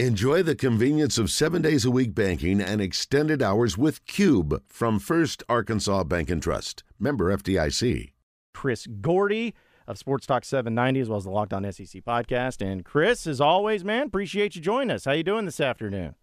Enjoy the convenience of seven days a week banking and extended hours with Cube from First Arkansas Bank and Trust. Member FDIC. Chris Gordy of Sports Talk 790, as well as the Locked On SEC podcast. And Chris, as always, man, appreciate you joining us. How you doing this afternoon?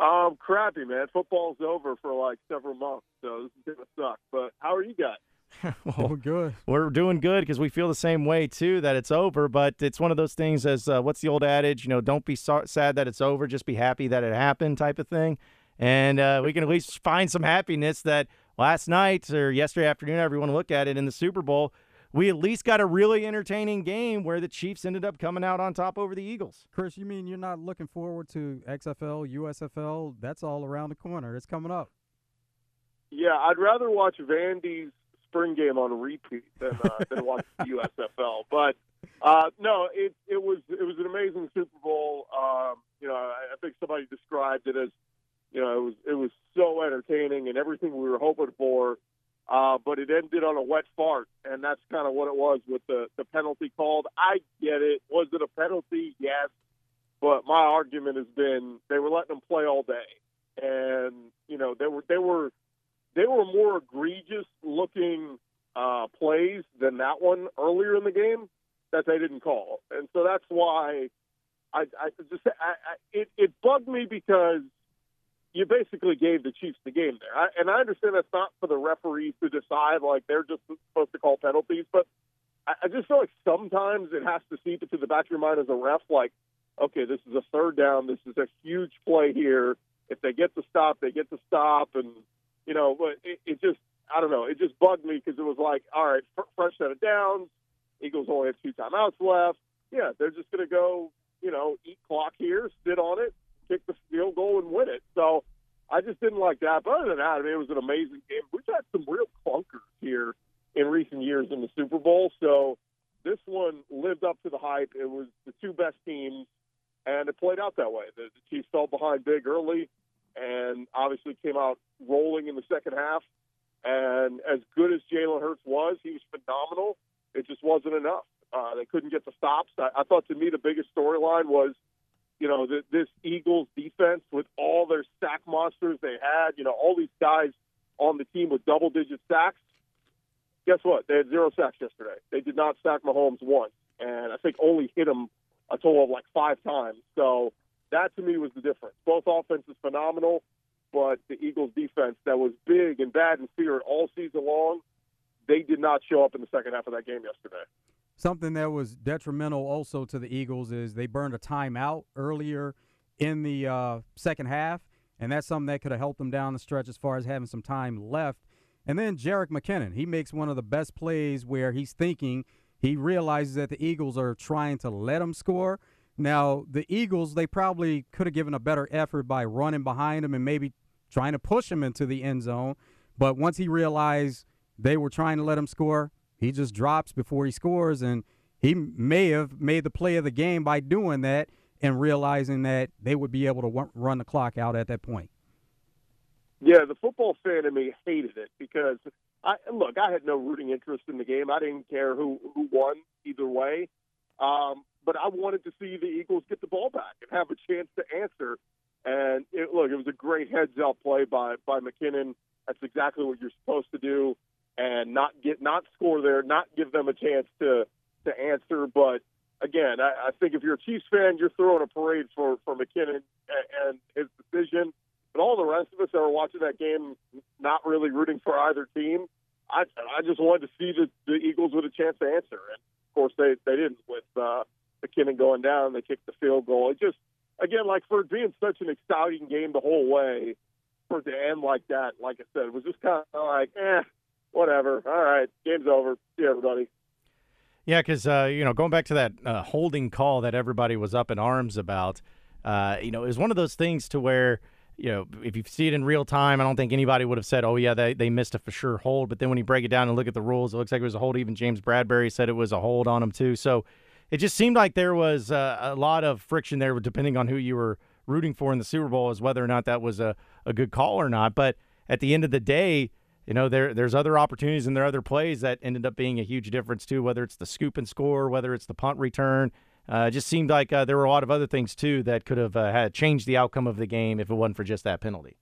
Um, crappy, man. Football's over for like several months, so this is gonna suck. But how are you guys? well, Doing good. We're doing good because we feel the same way too that it's over. But it's one of those things as uh, what's the old adage? You know, don't be so- sad that it's over, just be happy that it happened, type of thing. And uh, we can at least find some happiness that last night or yesterday afternoon, everyone look at it in the Super Bowl. We at least got a really entertaining game where the Chiefs ended up coming out on top over the Eagles. Chris, you mean you're not looking forward to XFL, USFL? That's all around the corner. It's coming up. Yeah, I'd rather watch Vandy's spring game on repeat than uh, than watch the USFL. But uh, no, it it was it was an amazing Super Bowl. Um, you know, I, I think somebody described it as you know it was it was so entertaining and everything we were hoping for. Uh, but it ended on a wet fart, and that's kind of what it was with the the penalty called. I get it. Was it a penalty? Yes. But my argument has been they were letting them play all day, and you know they were they were they were more egregious looking uh, plays than that one earlier in the game that they didn't call, and so that's why I, I just I, I, it it bugged me because you basically gave the Chiefs the game there, I, and I understand that's not for the referees to decide like they're just supposed to call penalties, but I, I just feel like sometimes it has to seep into the back of your mind as a ref, like okay, this is a third down, this is a huge play here. If they get the stop, they get the stop, and you know, but it, it just, I don't know, it just bugged me because it was like, all right, fr- fresh set of downs. Eagles only have two timeouts left. Yeah, they're just going to go, you know, eat clock here, sit on it, kick the field goal, and win it. So I just didn't like that. But other than that, I mean, it was an amazing game. We've had some real clunkers here in recent years in the Super Bowl. So this one lived up to the hype. It was the two best teams, and it played out that way. The, the Chiefs fell behind big early and obviously came out rolling in the second half. And as good as Jalen Hurts was, he was phenomenal. It just wasn't enough. Uh, they couldn't get the stops. I, I thought to me the biggest storyline was, you know, th- this Eagles defense with all their sack monsters they had. You know, all these guys on the team with double-digit sacks. Guess what? They had zero sacks yesterday. They did not sack Mahomes once, and I think only hit him a total of like five times. So that to me was the difference. Both offenses phenomenal, but the Eagles defense that was big and bad and feared all season long, they did not show up in the second half of that game yesterday. Something that was detrimental also to the Eagles is they burned a timeout earlier in the uh, second half, and that's something that could have helped them down the stretch as far as having some time left. And then Jerick McKinnon, he makes one of the best plays where he's thinking he realizes that the Eagles are trying to let him score. Now, the Eagles, they probably could have given a better effort by running behind him and maybe trying to push him into the end zone. But once he realized they were trying to let him score, he just drops before he scores. And he may have made the play of the game by doing that and realizing that they would be able to run the clock out at that point. Yeah, the football fan in me hated it because I look, I had no rooting interest in the game. I didn't care who who won either way. Um, but I wanted to see the Eagles get the ball back and have a chance to answer. And it, look, it was a great heads up play by by McKinnon. That's exactly what you're supposed to do, and not get not score there, not give them a chance to to answer. But again, I, I think if you're a Chiefs fan, you're throwing a parade for for McKinnon and, and his decision. But all the rest of us that were watching that game, not really rooting for either team, I I just wanted to see the, the Eagles with a chance to answer, and of course they they didn't with. Uh, McKinnon going down. They kicked the field goal. It just, again, like for it being such an exciting game the whole way, for it to end like that, like I said, it was just kind of like, eh, whatever. All right, game's over. See everybody. Yeah, because uh, you know, going back to that uh, holding call that everybody was up in arms about, uh, you know, it was one of those things to where, you know, if you see it in real time, I don't think anybody would have said, "Oh yeah, they they missed a for sure hold." But then when you break it down and look at the rules, it looks like it was a hold. Even James Bradberry said it was a hold on him too. So it just seemed like there was a lot of friction there, depending on who you were rooting for in the Super Bowl, as whether or not that was a, a good call or not. But at the end of the day, you know, there there's other opportunities and there are other plays that ended up being a huge difference too, whether it's the scoop and score, whether it's the punt return. Uh, it just seemed like uh, there were a lot of other things too that could have uh, had changed the outcome of the game if it wasn't for just that penalty.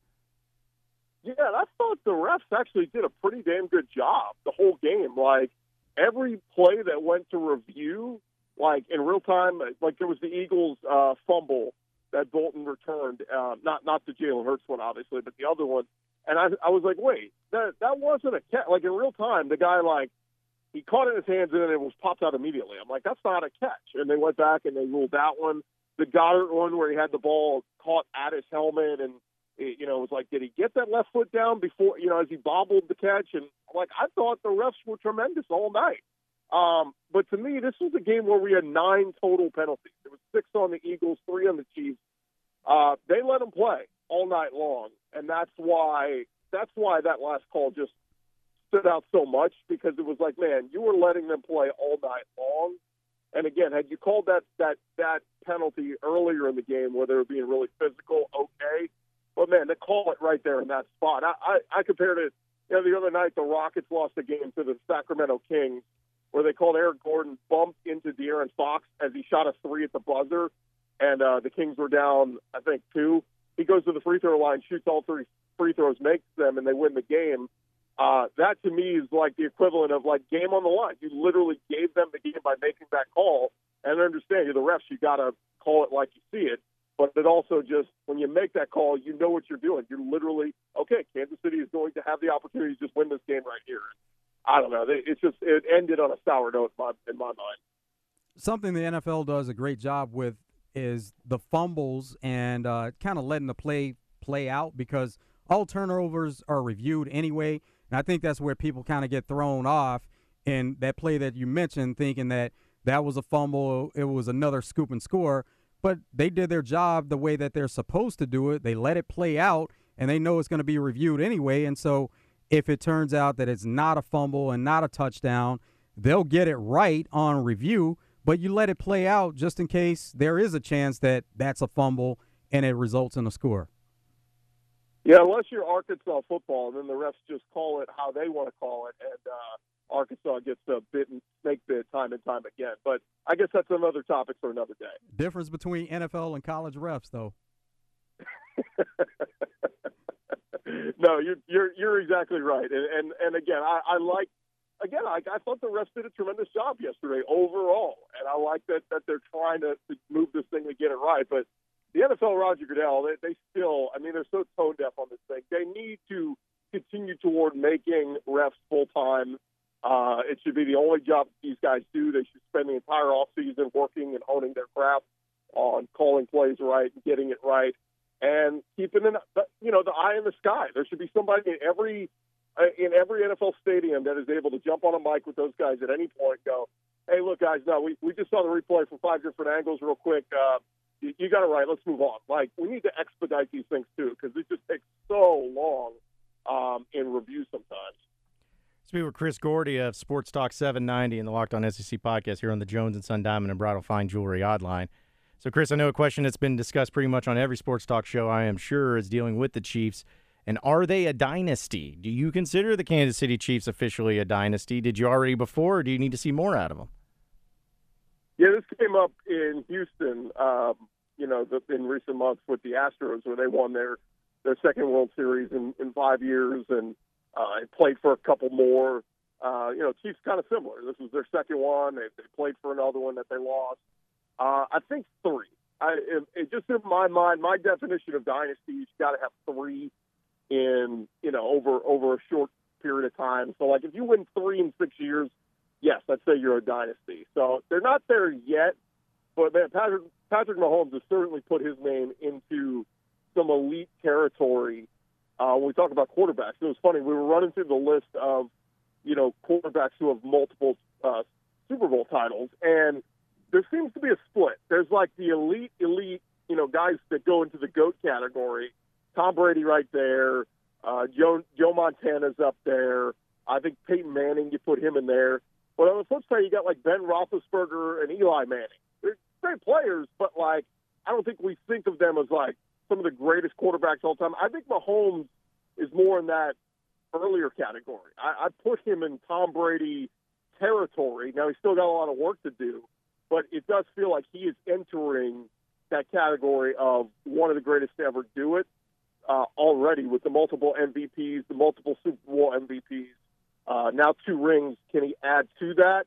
Yeah, I thought the refs actually did a pretty damn good job the whole game. Like every play that went to review, like in real time, like there was the Eagles uh, fumble that Bolton returned, uh, not not the Jalen Hurts one, obviously, but the other one. And I, I was like, wait, that that wasn't a catch. Like in real time, the guy like he caught it in his hands and it was popped out immediately. I'm like, that's not a catch. And they went back and they ruled that one. The Goedert one where he had the ball caught at his helmet and it, you know it was like, did he get that left foot down before you know as he bobbled the catch? And like I thought the refs were tremendous all night. Um, but to me, this was a game where we had nine total penalties. There was six on the Eagles, three on the Chiefs. Uh, they let them play all night long, and that's why that's why that last call just stood out so much because it was like, man, you were letting them play all night long. And again, had you called that that that penalty earlier in the game where they were being really physical, okay. But man, they call it right there in that spot. I I, I compared it. You know, the other night the Rockets lost a game to the Sacramento Kings where they called Eric Gordon bumped into De'Aaron Fox as he shot a three at the buzzer, and uh, the Kings were down, I think, two. He goes to the free throw line, shoots all three free throws, makes them, and they win the game. Uh, that to me is like the equivalent of like game on the line. You literally gave them the game by making that call. And I understand you're the refs, you got to call it like you see it. But it also just when you make that call, you know what you're doing. You're literally okay. Kansas City is going to have the opportunity to just win this game right here. I don't know. It's just it ended on a sour note in my, in my mind. Something the NFL does a great job with is the fumbles and uh, kind of letting the play play out because all turnovers are reviewed anyway. And I think that's where people kind of get thrown off in that play that you mentioned, thinking that that was a fumble, it was another scoop and score. But they did their job the way that they're supposed to do it. They let it play out, and they know it's going to be reviewed anyway. And so if it turns out that it's not a fumble and not a touchdown, they'll get it right on review, but you let it play out just in case there is a chance that that's a fumble and it results in a score. Yeah, unless you're Arkansas football, and then the refs just call it how they want to call it, and uh, Arkansas gets a bit and snake bit time and time again. But I guess that's another topic for another day. Difference between NFL and college refs, though. no, you're you're you're exactly right, and and, and again, I, I like again, I, I thought the refs did a tremendous job yesterday overall, and I like that that they're trying to, to move this thing to get it right. But the NFL, Roger Goodell, they, they still, I mean, they're so tone deaf on this thing. They need to continue toward making refs full time. Uh, it should be the only job these guys do. They should spend the entire off season working and honing their craft on calling plays right and getting it right and keeping an you know the eye in the sky. There should be somebody in every uh, in every NFL stadium that is able to jump on a mic with those guys at any point. Go, hey, look, guys, no, we we just saw the replay from five different angles, real quick. Uh, you, you got it right. Let's move on. Like we need to expedite these things too because it just takes so long um, in review sometimes. Speaking with Chris Gordy of Sports Talk 790 and the Locked On SEC podcast here on the Jones and Son Diamond and Bridal Fine Jewelry Hotline. So, Chris, I know a question that's been discussed pretty much on every sports talk show, I am sure, is dealing with the Chiefs. And are they a dynasty? Do you consider the Kansas City Chiefs officially a dynasty? Did you already before, or do you need to see more out of them? Yeah, this came up in Houston, um, you know, in recent months with the Astros, where they won their their second World Series in, in five years and uh, played for a couple more. Uh, you know, Chiefs kind of similar. This was their second one. They, they played for another one that they lost. Uh, I think three. I, it, it just in my mind, my definition of dynasty, you got to have three in you know over over a short period of time. So like if you win three in six years, yes, I'd say you're a dynasty. So they're not there yet, but man, Patrick Patrick Mahomes has certainly put his name into some elite territory. Uh, when we talk about quarterbacks, it was funny. We were running through the list of you know quarterbacks who have multiple uh, Super Bowl titles, and there seems to be a split. There's like the elite, elite, you know, guys that go into the goat category. Tom Brady right there. Uh, Joe Joe Montana's up there. I think Peyton Manning, you put him in there. But on the flip side, you got like Ben Roethlisberger and Eli Manning. They're great players, but like I don't think we think of them as like some of the greatest quarterbacks all time. I think Mahomes is more in that earlier category. I, I put him in Tom Brady territory. Now he's still got a lot of work to do, but it does feel like he is entering that category of one of the greatest to ever do it uh, already with the multiple MVPs, the multiple Super Bowl MVPs. Uh, now two rings. Can he add to that?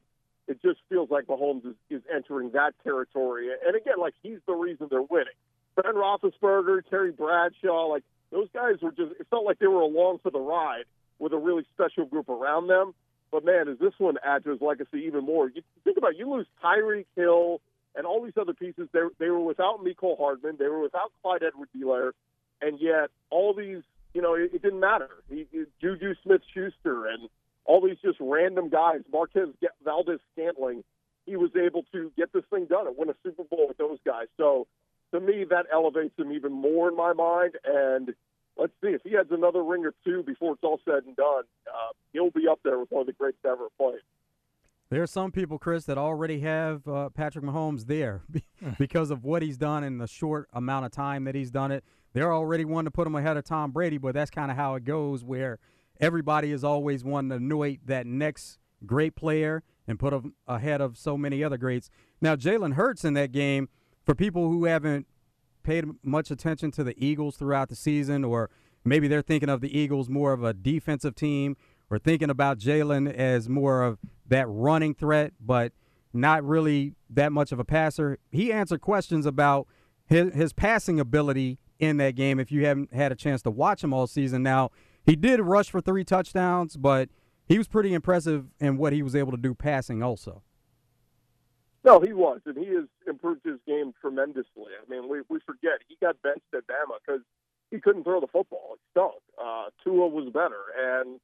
It just feels like Mahomes is, is entering that territory. And again, like he's the reason they're winning. Ben Roethlisberger, Terry Bradshaw, like those guys were just. It felt like they were along for the ride with a really special group around them. But man, does this one add to his legacy even more? You think about it, you lose Tyreek Hill and all these other pieces. They they were without Mecole Hardman, they were without Clyde Edwards-Helaire, and yet all these, you know, it, it didn't matter. He, he, Juju Smith-Schuster and all these just random guys, Marquez Valdez Scantling, He was able to get this thing done and win a Super Bowl with those guys. So to me, that elevates him even more in my mind. And let's see if he has another ring or two before it's all said and done. Uh, he'll be up there with one of the greats ever played. There are some people, Chris, that already have uh, Patrick Mahomes there because of what he's done in the short amount of time that he's done it. They're already wanting to put him ahead of Tom Brady, but that's kind of how it goes, where everybody is always wanting to anoint that next great player and put him ahead of so many other greats. Now, Jalen Hurts in that game, for people who haven't paid much attention to the Eagles throughout the season, or maybe they're thinking of the Eagles more of a defensive team, or thinking about Jalen as more of that running threat, but not really that much of a passer. He answered questions about his, his passing ability in that game if you haven't had a chance to watch him all season. Now, he did rush for three touchdowns, but he was pretty impressive in what he was able to do passing also. No, he was, and he has improved his game tremendously. I mean, we we forget he got benched at Bama because he couldn't throw the football. He stunk. Uh, Tua was better, and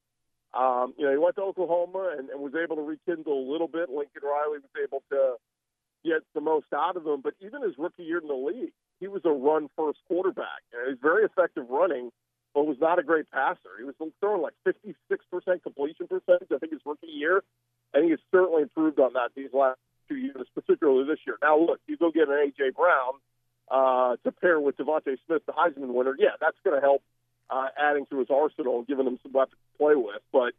um, you know he went to Oklahoma and, and was able to rekindle a little bit. Lincoln Riley was able to get the most out of him, but even his rookie year in the league, he was a run first quarterback. You know, he's very effective running, but was not a great passer. He was throwing like 56% completion percentage, I think, his rookie year, and he has certainly improved on that these last two years, particularly this year. Now, look, you go get an A.J. Brown uh, to pair with DeVonta Smith, the Heisman winner. Yeah, that's going to help uh, adding to his arsenal giving him some weapons to play with. But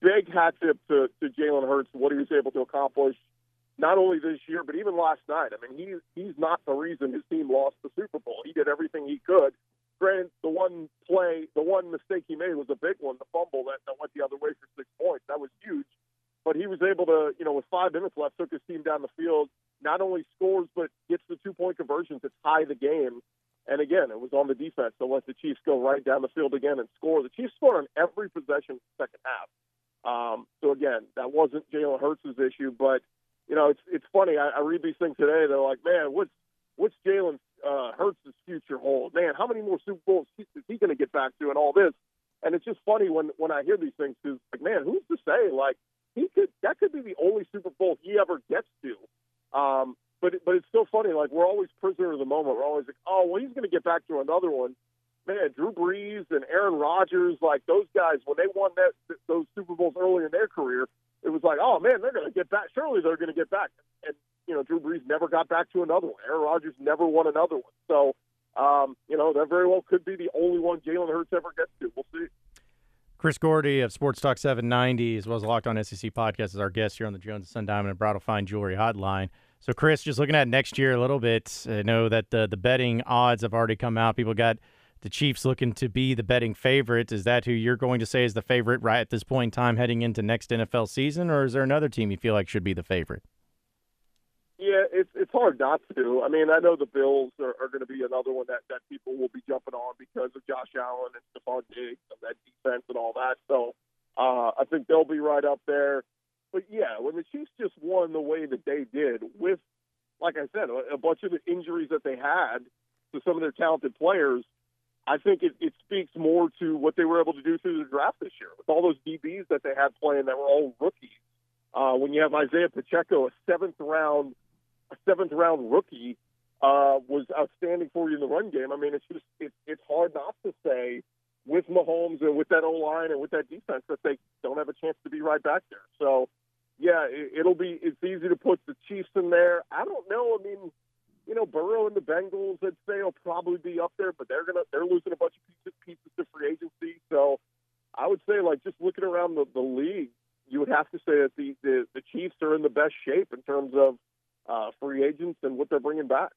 big hat tip to, to Jalen Hurts what he was able to accomplish not only this year, but even last night. I mean, he, he's not the reason his team lost the Super Bowl. He did everything he could. Granted, the one play, the one mistake he made was a big one, the fumble that, that went the other way for six points. That was huge but he was able to, you know, with five minutes left, took his team down the field, not only scores, but gets the two point conversion to tie the game. And again, it was on the defense to let the Chiefs go right down the field again and score. The Chiefs scored on every possession second half. Um, so again, that wasn't Jalen Hurts' issue, but you know, it's it's funny. I, I read these things today. They're like, man, what's what's Jalen uh, Hurts' future hold? Man, how many more Super Bowls is he going to get back to, and all this? And it's just funny when when I hear these things because, like, man, who's to say? Like, he could that could be the only Super Bowl he ever gets to. Um, but but it's still funny. Like we're always prisoner of the moment. We're always like, oh well, he's going to get back to another one. Man, Drew Brees and Aaron Rodgers, like those guys, when they won that those Super Bowls early in their career, it was like, oh man, they're going to get back. Surely they're going to get back. And you know, Drew Brees never got back to another one. Aaron Rodgers never won another one. So, um, you know, that very well could be the only one Jalen Hurts ever gets to. We'll see. Chris Gordy of Sports Talk 790, as well as Locked On SEC podcast, is our guest here on the Jones and Sun Diamond and Bridal Fine Jewelry Hotline. So, Chris, just looking at next year a little bit, I know that the the betting odds have already come out. People got the Chiefs looking to be the betting favorite. Is that who you're going to say is the favorite right at this point in time heading into next NFL season, or is there another team you feel like should be the favorite? Yeah, it's it's hard not to. I mean, I know the Bills are, are going to be another one that that people will be jumping on because of Josh Allen and Stefon Diggs and that defense and all that. So uh, I think they'll be right up there. But yeah, when the Chiefs just won the way that they did, with like I said, a, a bunch of the injuries that they had to some of their talented players, I think it, it speaks more to what they were able to do through the draft this year with all those DBs that they had playing that were all rookies. Uh, when you have Isaiah Pacheco, a seventh round a seventh round rookie uh, was outstanding for you in the run game. I mean, it's just it, it's hard not to say with Mahomes and with that O line and with that defense that they don't have a chance to be right back there. So, yeah, it, it'll be it's easy to put the Chiefs in there. I don't know. I mean, you know, Burrow and the Bengals, I'd say, will probably be up there, but they're gonna they're losing a bunch of pieces, pieces to free agency. So, I would say, like, just looking around the, the league, you would have to say that the, the the Chiefs are in the best shape in terms of uh, free agents and what they're bringing back.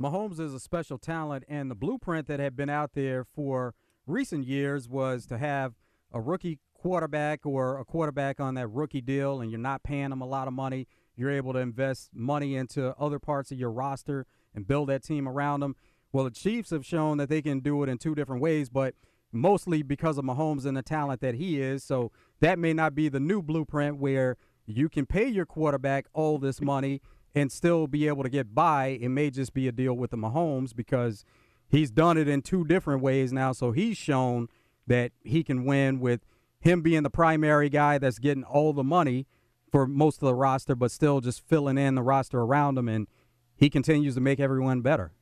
Mahomes is a special talent, and the blueprint that had been out there for recent years was to have a rookie quarterback or a quarterback on that rookie deal, and you're not paying them a lot of money. You're able to invest money into other parts of your roster and build that team around them. Well, the Chiefs have shown that they can do it in two different ways, but mostly because of Mahomes and the talent that he is. So that may not be the new blueprint where you can pay your quarterback all this money and still be able to get by. It may just be a deal with the Mahomes because he's done it in two different ways now. So he's shown that he can win with him being the primary guy that's getting all the money for most of the roster, but still just filling in the roster around him. And he continues to make everyone better.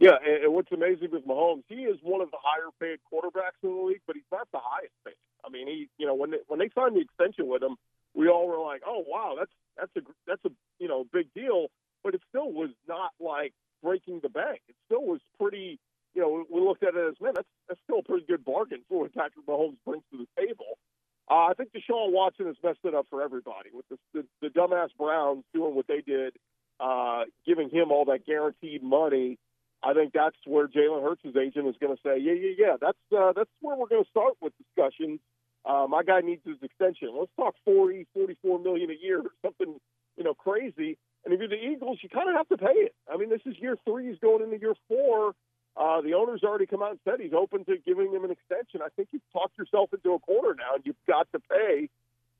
Yeah, and what's amazing with Mahomes, he is one of the higher paid quarterbacks in the league, but he's not the highest paid. I mean, he, you know, when they, when they signed the extension with him, we all were like, "Oh, wow, that's that's a that's a you know big deal," but it still was not like breaking the bank. It still was pretty. You know, we looked at it as man, that's that's still a pretty good bargain for what Patrick Mahomes brings to the table. Uh, I think Deshaun Watson has messed it up for everybody with the, the, the dumbass Browns doing what they did, uh, giving him all that guaranteed money I think that's where Jalen Hurts' agent is going to say, yeah, yeah, yeah, that's uh, that's where we're going to start with discussions. Uh, my guy needs his extension. Let's talk 40, 44 million a year or something, you know, crazy. And if you're the Eagles, you kind of have to pay it. I mean, this is year three. He's going into year four. Uh, the owner's already come out and said he's open to giving him an extension. I think you've talked yourself into a corner now, and you've got to pay,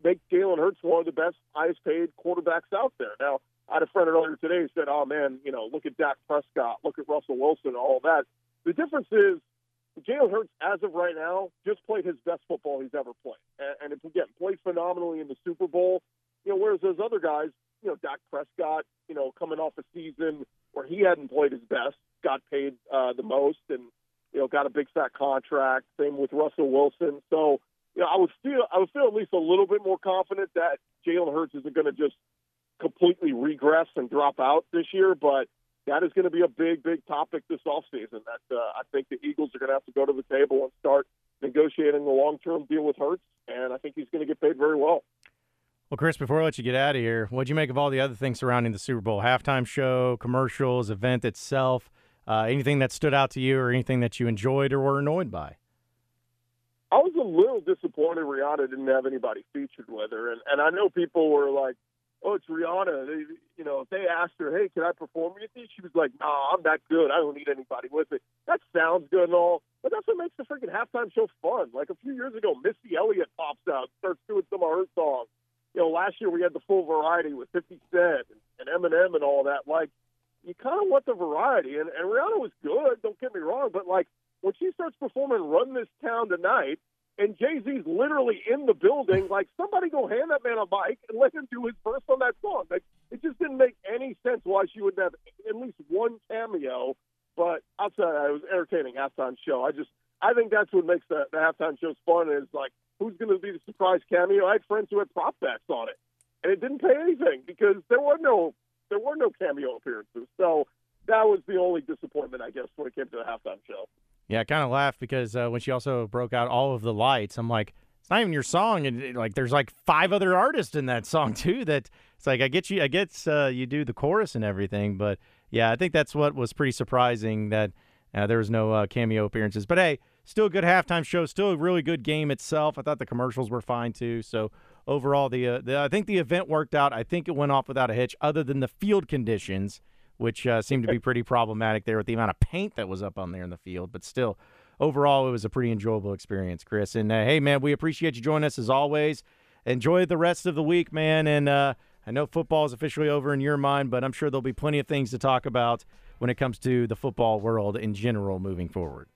make Jalen Hurts one of the best, highest paid quarterbacks out there. Now, I had a friend earlier today who said, "Oh man, you know, look at Dak Prescott, look at Russell Wilson, all that." The difference is Jalen Hurts, as of right now, just played his best football he's ever played, and, and again, played phenomenally in the Super Bowl. You know, whereas those other guys, you know, Dak Prescott, you know, coming off a season where he hadn't played his best, got paid uh, the most, and you know, got a big fat contract. Same with Russell Wilson. So, you know, I would feel I would feel at least a little bit more confident that Jalen Hurts isn't going to just completely regress and drop out this year, but that is going to be a big, big topic this offseason. That uh, I think the Eagles are going to have to go to the table and start negotiating a long-term deal with Hurts, and I think he's going to get paid very well. Well, Chris, before I let you get out of here, what'd you make of all the other things surrounding the Super Bowl halftime show, commercials, event itself? Uh, anything that stood out to you, or anything that you enjoyed or were annoyed by? I was a little disappointed Rihanna didn't have anybody featured with her, and and I know people were like, oh, it's Rihanna. They, you know, if they asked her, hey, can I perform with you? She was like, nah, I'm that good. I don't need anybody with me. That sounds good and all, but that's what makes the freaking halftime show fun. Like a few years ago, Missy Elliott pops out, starts doing some of her songs. You know, last year we had the full variety with 50 Cent and, and Eminem and all that. Like, you kind of want the variety. And, and Rihanna was good, don't get me wrong, but like when she starts performing Run This Town Tonight, and Jay Z's literally in the building. Like, somebody go hand that man a mic and let him do his verse on that song. Like, it just didn't make any sense why she wouldn't have at least one cameo. But you, it was entertaining halftime show. I just, I think that's what makes the, the halftime shows fun. Is like, who's going to be the surprise cameo? I had friends who had prop bets on it, and it didn't pay anything because there were no, there were no cameo appearances. So that was the only disappointment, I guess, when it came to the halftime show. Yeah, I kind of laughed because uh, when she also broke out all of the lights, I'm like, it's not even your song, and it, like there's like five other artists in that song too. That it's like I get you, I get uh, you do the chorus and everything, but yeah, I think that's what was pretty surprising that uh, there was no uh, cameo appearances. But hey, still a good halftime show, still a really good game itself. I thought the commercials were fine too. So overall, the, uh, the I think the event worked out. I think it went off without a hitch, other than the field conditions which uh, seemed to be pretty problematic there with the amount of paint that was up on there in the field. But still, overall, it was a pretty enjoyable experience, Chris. And uh, hey, man, we appreciate you joining us as always. Enjoy the rest of the week, man. And uh, I know football is officially over in your mind, but I'm sure there'll be plenty of things to talk about when it comes to the football world in general moving forward.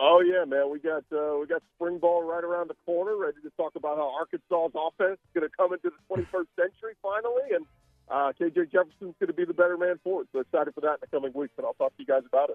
Oh yeah, man, we got uh, we got spring ball right around the corner, ready to talk about how Arkansas's offense is going to come into the 21st century finally, and uh, KJ Jefferson's going to be the better man for it. So excited for that in the coming weeks, and I'll talk to you guys about it.